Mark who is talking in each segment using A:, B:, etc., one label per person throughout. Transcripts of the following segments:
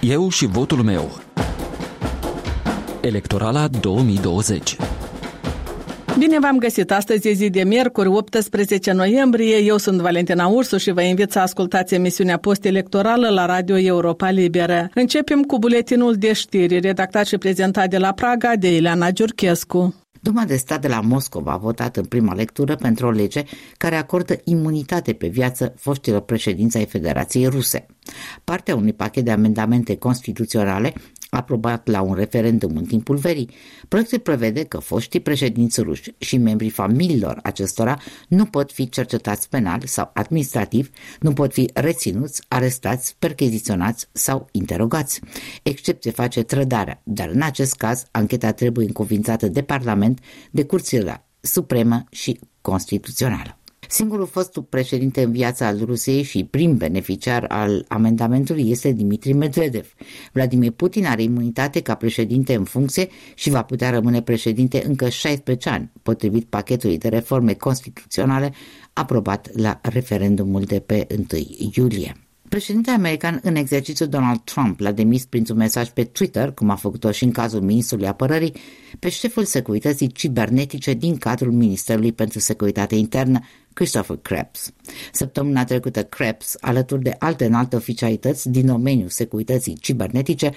A: Eu și votul meu. Electorala 2020
B: Bine v-am găsit! Astăzi e zi de miercuri, 18 noiembrie. Eu sunt Valentina Ursu și vă invit să ascultați emisiunea post-electorală la Radio Europa Liberă. Începem cu buletinul de știri, redactat și prezentat de la Praga de Ileana Giurchescu.
C: Duma de stat de la Moscova a votat în prima lectură pentru o lege care acordă imunitate pe viață foștilor președinți ai Federației Ruse. Partea unui pachet de amendamente constituționale aprobat la un referendum în timpul verii, proiectul prevede că foștii președinți ruși și membrii familiilor acestora nu pot fi cercetați penal sau administrativ, nu pot fi reținuți, arestați, percheziționați sau interogați. Excepție face trădarea, dar în acest caz ancheta trebuie încuvințată de Parlament, de Curțile Supremă și Constituțională. Singurul fost președinte în viața al Rusiei și prim beneficiar al amendamentului este Dimitri Medvedev. Vladimir Putin are imunitate ca președinte în funcție și va putea rămâne președinte încă 16 ani, potrivit pachetului de reforme constituționale aprobat la referendumul de pe 1 iulie. Președintele american în exercițiu Donald Trump l-a demis printr-un mesaj pe Twitter, cum a făcut-o și în cazul ministrului apărării, pe șeful securității cibernetice din cadrul Ministerului pentru Securitate Internă, Christopher Krebs. Săptămâna trecută Krebs, alături de alte înalte oficialități din domeniul securității cibernetice,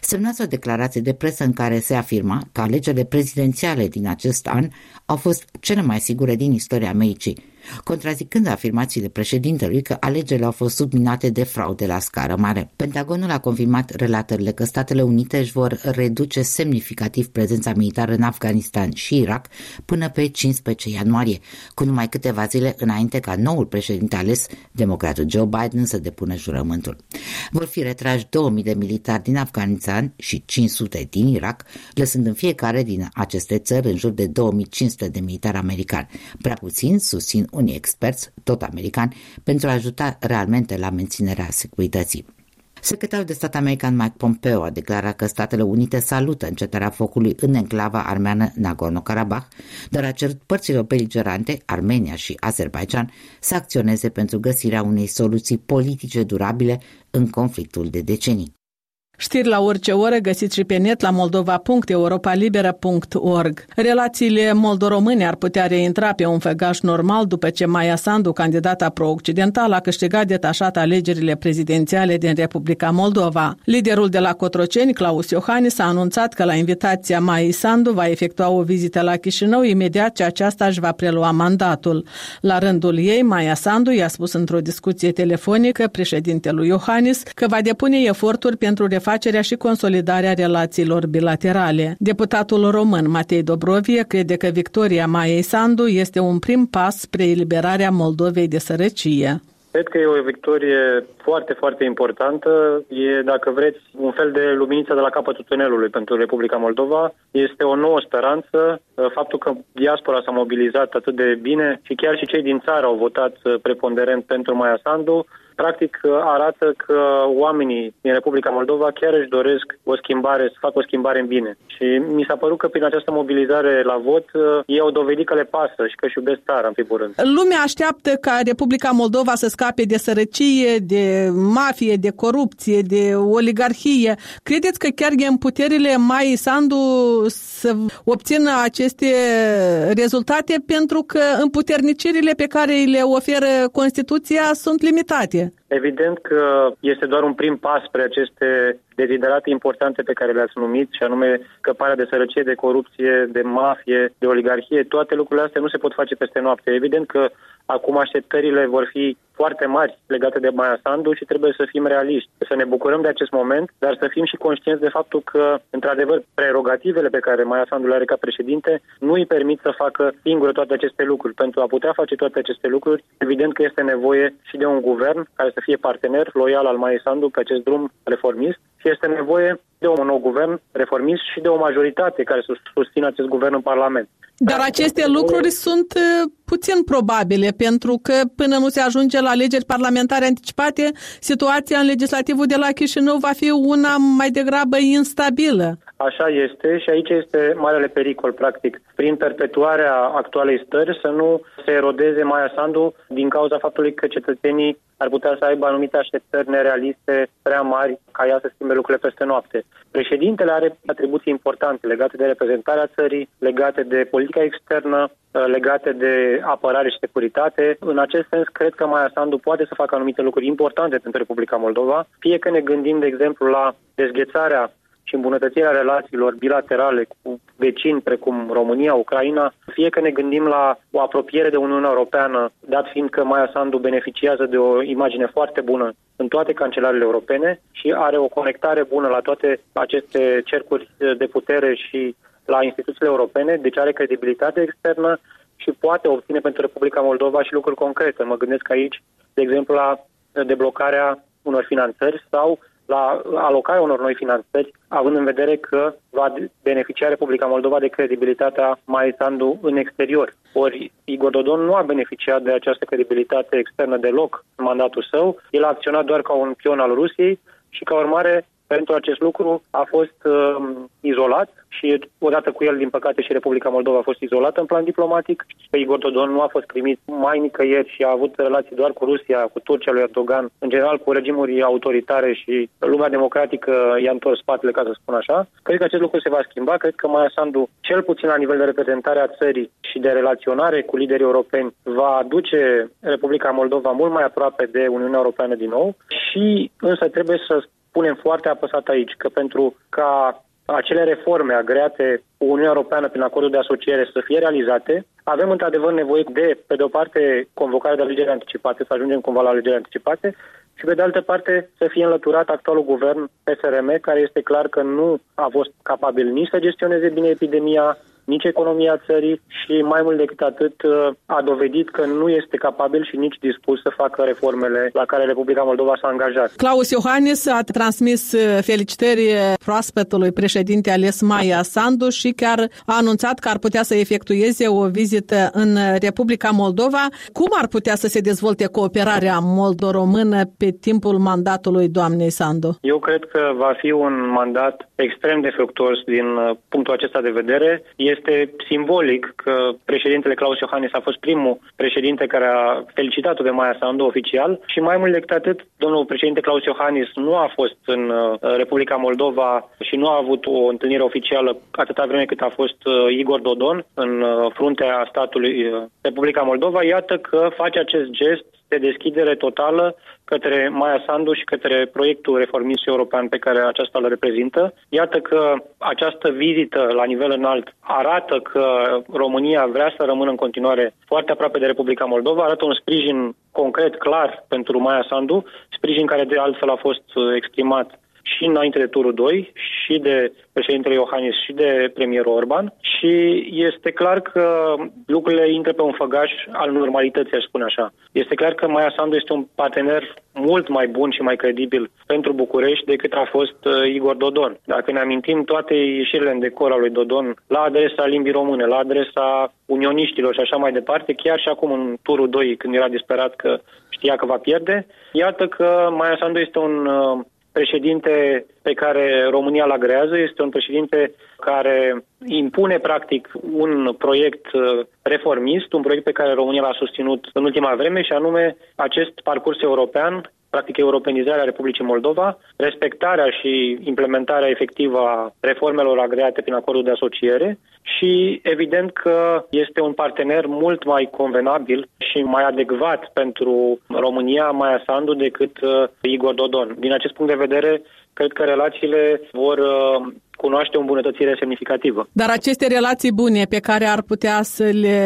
C: semnați o declarație de presă în care se afirma că alegerile prezidențiale din acest an au fost cele mai sigure din istoria Americii, contrazicând afirmațiile președintelui că alegerile au fost subminate de fraude la scară mare. Pentagonul a confirmat relatările că Statele Unite își vor reduce semnificativ prezența militară în Afganistan și Irak până pe 15 ianuarie, cu numai câteva zile înainte ca noul președinte ales, democratul Joe Biden, să depună jurământul. Vor fi retrași 2000 de militari din Afganistan și 500 din Irak, lăsând în fiecare din aceste țări în jur de 2500 de militari americani. Prea puțin susțin unii experți, tot americani, pentru a ajuta realmente la menținerea securității. Secretarul de stat american Mike Pompeo a declarat că Statele Unite salută încetarea focului în enclava armeană Nagorno-Karabakh, dar a cerut părților beligerante, Armenia și Azerbaijan, să acționeze pentru găsirea unei soluții politice durabile în conflictul de decenii.
B: Știri la orice oră găsiți și pe net la moldova.europalibera.org. Relațiile moldo-române ar putea reintra pe un făgaș normal după ce Maia Sandu, candidata pro-occidentală, a câștigat detașat alegerile prezidențiale din Republica Moldova. Liderul de la Cotroceni, Claus Iohannis, a anunțat că la invitația Maia Sandu va efectua o vizită la Chișinău imediat ce aceasta își va prelua mandatul. La rândul ei, Maia Sandu i-a spus într-o discuție telefonică președintelui Iohannis că va depune eforturi pentru refacerea și consolidarea relațiilor bilaterale. Deputatul român Matei Dobrovie crede că victoria Maiei Sandu este un prim pas spre eliberarea Moldovei de sărăcie.
D: Cred că e o victorie foarte, foarte importantă. E, dacă vreți, un fel de luminiță de la capătul tunelului pentru Republica Moldova. Este o nouă speranță. Faptul că diaspora s-a mobilizat atât de bine și chiar și cei din țară au votat preponderent pentru Maia Sandu practic arată că oamenii din Republica Moldova chiar își doresc o schimbare, să facă o schimbare în bine. Și mi s-a părut că prin această mobilizare la vot ei au dovedit că le pasă și că își iubesc țara, în primul rând.
B: Lumea așteaptă ca Republica Moldova să scape de sărăcie, de mafie, de corupție, de oligarhie. Credeți că chiar e în puterile mai Sandu să obțină aceste rezultate pentru că împuternicirile pe care le oferă Constituția sunt limitate?
D: Evident că este doar un prim pas spre aceste deziderate importante pe care le-ați numit, și anume scăparea de sărăcie, de corupție, de mafie, de oligarhie. Toate lucrurile astea nu se pot face peste noapte. Evident că acum așteptările vor fi foarte mari legate de Maia Sandu și trebuie să fim realiști, să ne bucurăm de acest moment, dar să fim și conștienți de faptul că, într-adevăr, prerogativele pe care Maia Sandu le are ca președinte nu îi permit să facă singură toate aceste lucruri. Pentru a putea face toate aceste lucruri, evident că este nevoie și de un guvern care să fie partener loial al Maia Sandu pe acest drum reformist și este nevoie de un nou guvern reformist și de o majoritate care să susțină acest guvern în Parlament.
B: Dar aceste lucruri sunt uh, puțin probabile, pentru că până nu se ajunge la alegeri parlamentare anticipate, situația în legislativul de la Chișinău va fi una mai degrabă instabilă.
D: Așa este și aici este marele pericol, practic, prin perpetuarea actualei stări să nu se erodeze Maia Sandu din cauza faptului că cetățenii ar putea să aibă anumite așteptări nerealiste prea mari ca ea să schimbe lucrurile peste noapte. Președintele are atribuții importante legate de reprezentarea țării, legate de politica externă, legate de apărare și securitate. În acest sens, cred că Maia Sandu poate să facă anumite lucruri importante pentru Republica Moldova, fie că ne gândim, de exemplu, la dezghețarea și îmbunătățirea relațiilor bilaterale cu vecini precum România, Ucraina, fie că ne gândim la o apropiere de Uniunea Europeană, dat fiind că Maia Sandu beneficiază de o imagine foarte bună în toate cancelarele europene și are o conectare bună la toate aceste cercuri de putere și la instituțiile europene, deci are credibilitate externă și poate obține pentru Republica Moldova și lucruri concrete. Mă gândesc aici, de exemplu, la deblocarea unor finanțări sau la alocarea unor noi finanțări, având în vedere că va beneficia Republica Moldova de credibilitatea mai Sandu în exterior. Ori Igor Dodon nu a beneficiat de această credibilitate externă deloc în mandatul său. El a acționat doar ca un pion al Rusiei și ca urmare pentru acest lucru a fost uh, izolat și odată cu el, din păcate, și Republica Moldova a fost izolată în plan diplomatic. Pe Igor Dodon nu a fost primit mai nicăieri și a avut relații doar cu Rusia, cu Turcia lui Erdogan, în general cu regimuri autoritare și lumea democratică i-a întors spatele, ca să spun așa. Cred că acest lucru se va schimba. Cred că Maia Sandu, cel puțin la nivel de reprezentare a țării și de relaționare cu liderii europeni, va aduce Republica Moldova mult mai aproape de Uniunea Europeană din nou și însă trebuie să punem foarte apăsat aici că pentru ca acele reforme agreate cu Uniunea Europeană prin acordul de asociere să fie realizate, avem într-adevăr nevoie de, pe de o parte, convocarea de alegeri anticipate, să ajungem cumva la alegeri anticipate, și pe de altă parte să fie înlăturat actualul guvern PSRM, care este clar că nu a fost capabil nici să gestioneze bine epidemia, nici economia țării și mai mult decât atât a dovedit că nu este capabil și nici dispus să facă reformele la care Republica Moldova s-a angajat.
B: Claus Iohannis a transmis uh, felicitări proaspetului președinte ales Maia Sandu și chiar a anunțat că ar putea să efectueze o vizită în Republica Moldova. Cum ar putea să se dezvolte cooperarea moldo-română pe timpul mandatului doamnei Sandu?
D: Eu cred că va fi un mandat extrem de fructuos din uh, punctul acesta de vedere. E este simbolic că președintele Claus Iohannis a fost primul președinte care a felicitat-o pe Maia Sandu oficial și mai mult decât atât, domnul președinte Claus Iohannis nu a fost în uh, Republica Moldova și nu a avut o întâlnire oficială atâta vreme cât a fost uh, Igor Dodon în uh, fruntea statului Republica Moldova. Iată că face acest gest de deschidere totală către Maia Sandu și către proiectul reformist european pe care aceasta îl reprezintă. Iată că această vizită la nivel înalt arată că România vrea să rămână în continuare foarte aproape de Republica Moldova, arată un sprijin concret, clar pentru Maia Sandu, sprijin care de altfel a fost exprimat și înainte de turul 2 și de președintele Iohannis și de premierul Orban și este clar că lucrurile intră pe un făgaș al normalității, aș spune așa. Este clar că Maia Sandu este un partener mult mai bun și mai credibil pentru București decât a fost uh, Igor Dodon. Dacă ne amintim toate ieșirile în decor al lui Dodon la adresa limbii române, la adresa unioniștilor și așa mai departe, chiar și acum în turul 2, când era disperat că știa că va pierde, iată că Maia Sandu este un uh, președinte pe care România îl agrează, este un președinte care impune practic un proiect uh, reformist, un proiect pe care România l-a susținut în ultima vreme și anume acest parcurs european practic europenizarea Republicii Moldova, respectarea și implementarea efectivă a reformelor agreate prin acordul de asociere și evident că este un partener mult mai convenabil și mai adecvat pentru România, Maia Sandu, decât uh, Igor Dodon. Din acest punct de vedere, cred că relațiile vor uh, cunoaște o îmbunătățire semnificativă.
B: Dar aceste relații bune pe care ar putea să le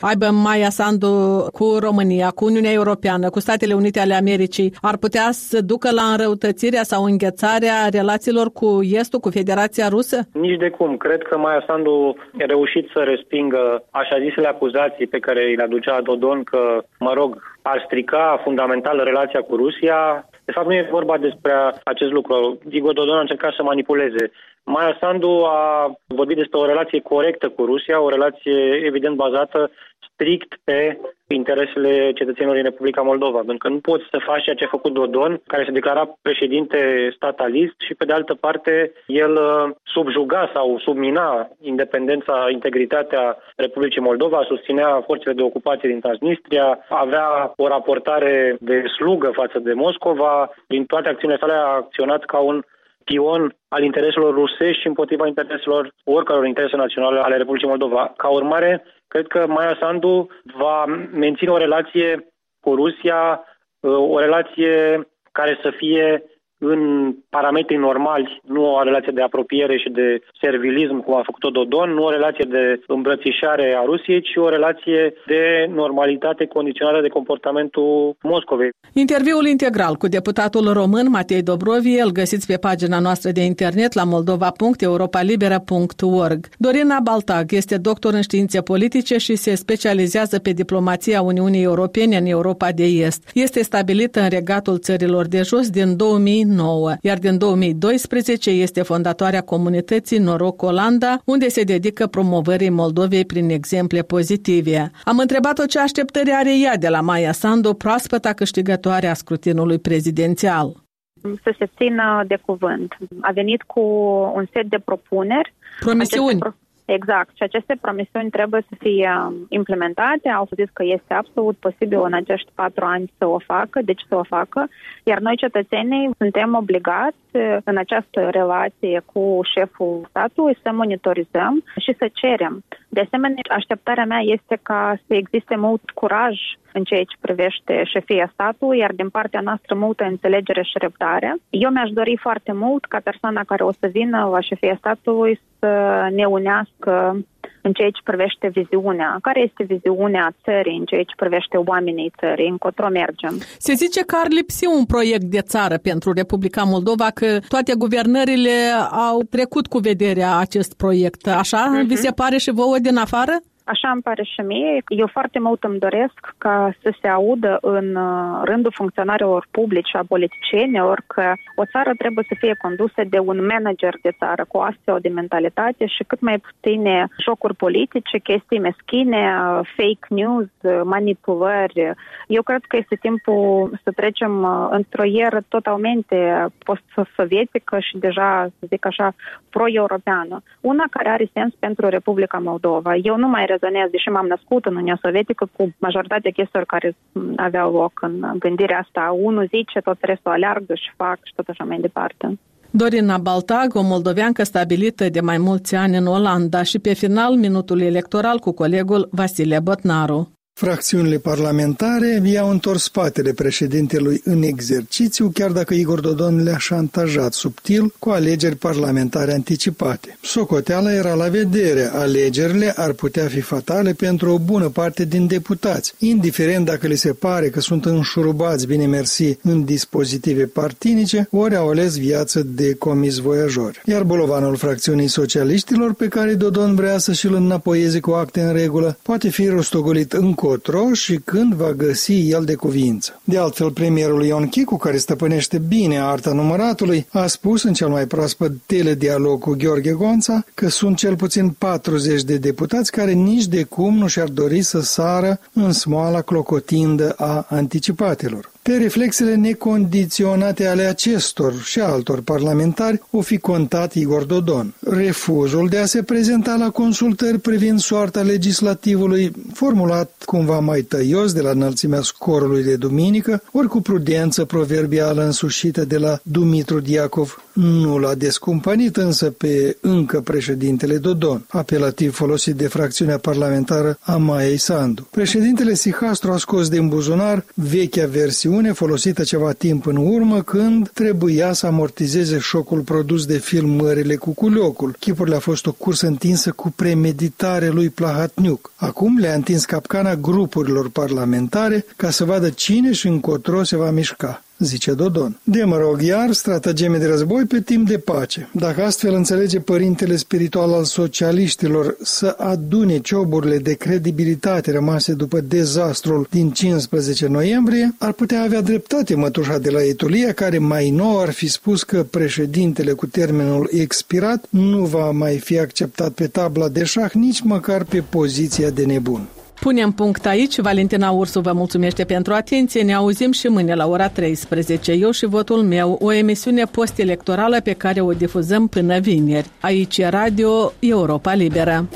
B: aibă Maia Sandu cu România, cu Uniunea Europeană, cu Statele Unite ale Americii, ar putea să ducă la înrăutățirea sau înghețarea relațiilor cu Estul, cu Federația Rusă?
D: Nici de cum. Cred că Maia Sandu a reușit să respingă așa zisele acuzații pe care îi le aducea Dodon că, mă rog, ar strica fundamental relația cu Rusia. De fapt, nu e vorba despre acest lucru. Igor Dodon a încercat să manipuleze Maia Sandu a vorbit despre o relație corectă cu Rusia, o relație evident bazată strict pe interesele cetățenilor din Republica Moldova, pentru că nu poți să faci ceea ce a făcut Dodon, care se declara președinte statalist și pe de altă parte el uh, subjuga sau submina independența, integritatea Republicii Moldova, susținea forțele de ocupație din Transnistria, avea o raportare de slugă față de Moscova, din toate acțiunile sale a acționat ca un pion al intereselor rusești și împotriva intereselor oricăror interese naționale ale Republicii Moldova. Ca urmare, cred că Maia Sandu va menține o relație cu Rusia, o relație care să fie în parametri normali, nu o relație de apropiere și de servilism, cum a făcut-o Dodon, nu o relație de îmbrățișare a Rusiei, ci o relație de normalitate condiționată de comportamentul Moscovei.
B: Interviul integral cu deputatul român Matei Dobrovi îl găsiți pe pagina noastră de internet la moldova.europalibera.org. Dorina Baltag este doctor în științe politice și se specializează pe diplomația Uniunii Europene în Europa de Est. Este stabilită în regatul țărilor de jos din 2000 2009, iar din 2012 este fondatoarea comunității Noroc Olanda, unde se dedică promovării Moldovei prin exemple pozitive. Am întrebat-o ce așteptări are ea de la Maia Sandu, proaspăta câștigătoare a scrutinului prezidențial
E: să se țină de cuvânt. A venit cu un set de propuneri.
B: Promisiuni. Pro-
E: Exact. Și aceste promisiuni trebuie să fie um, implementate. Au zis că este absolut posibil în acești patru ani să o facă, deci să o facă. Iar noi, cetățenii, suntem obligați uh, în această relație cu șeful statului să monitorizăm și să cerem. De asemenea, așteptarea mea este ca să existe mult curaj în ceea ce privește șefia statului, iar din partea noastră multă înțelegere și răbdare. Eu mi-aș dori foarte mult ca persoana care o să vină la șefia statului să ne unească în ceea ce privește viziunea. Care este viziunea țării în ceea ce privește oamenii țării? Încotro mergem?
B: Se zice că ar lipsi un proiect de țară pentru Republica Moldova, că toate guvernările au trecut cu vederea acest proiect. Așa uh-huh. vi se pare și vouă din afară?
E: Așa îmi pare și mie. Eu foarte mult îmi doresc ca să se audă în uh, rândul funcționarilor publici și a politicienilor că o țară trebuie să fie condusă de un manager de țară cu astfel de mentalitate și cât mai puține jocuri politice, chestii meschine, uh, fake news, uh, manipulări. Eu cred că este timpul să trecem într-o ieră totalmente post-sovietică și deja, să zic așa, pro-europeană. Una care are sens pentru Republica Moldova. Eu nu mai rezonez, deși m-am născut în Uniunea Sovietică, cu majoritatea chestiilor care aveau loc în gândirea asta. Unul zice, tot restul aleargă și fac și tot așa mai departe.
B: Dorina Baltag, o moldoveancă stabilită de mai mulți ani în Olanda și pe final minutul electoral cu colegul Vasile Botnaru.
F: Fracțiunile parlamentare i-au întors spatele președintelui în exercițiu, chiar dacă Igor Dodon le-a șantajat subtil cu alegeri parlamentare anticipate. Socoteala era la vedere, alegerile ar putea fi fatale pentru o bună parte din deputați, indiferent dacă li se pare că sunt înșurubați bine mersi în dispozitive partinice, ori au ales viață de comis voiajori. Iar bolovanul fracțiunii socialiștilor, pe care Dodon vrea să și-l înapoieze cu acte în regulă, poate fi rostogolit în încotro și când va găsi el de cuvință. De altfel, premierul Ion Chicu, care stăpânește bine arta număratului, a spus în cel mai proaspăt teledialog cu Gheorghe Gonța că sunt cel puțin 40 de deputați care nici de cum nu și-ar dori să sară în smoala clocotindă a anticipatelor. Pe reflexele necondiționate ale acestor și altor parlamentari o fi contat Igor Dodon. Refuzul de a se prezenta la consultări privind soarta legislativului, formulat cumva mai tăios de la înălțimea scorului de duminică, ori cu prudență proverbială însușită de la Dumitru Diacov, nu l-a descumpănit însă pe încă președintele Dodon, apelativ folosit de fracțiunea parlamentară a Maiei Sandu. Președintele Sihastru a scos din buzunar vechea versiune folosită ceva timp în urmă când trebuia să amortizeze șocul produs de filmările cu culiocul. Chipurile a fost o cursă întinsă cu premeditare lui Plahatniuc. Acum le-a întins capcana grupurilor parlamentare ca să vadă cine și încotro se va mișca. Zice Dodon. De mă rog, iar stratageme de război pe timp de pace. Dacă astfel înțelege părintele spiritual al socialiștilor să adune cioburile de credibilitate rămase după dezastrul din 15 noiembrie, ar putea avea dreptate mătușa de la Etulia, care mai nou ar fi spus că președintele cu termenul expirat nu va mai fi acceptat pe tabla de șah, nici măcar pe poziția de nebun.
B: Punem punct aici. Valentina Ursu vă mulțumește pentru atenție. Ne auzim și mâine la ora 13. Eu și votul meu, o emisiune post-electorală pe care o difuzăm până vineri. Aici e Radio Europa Liberă.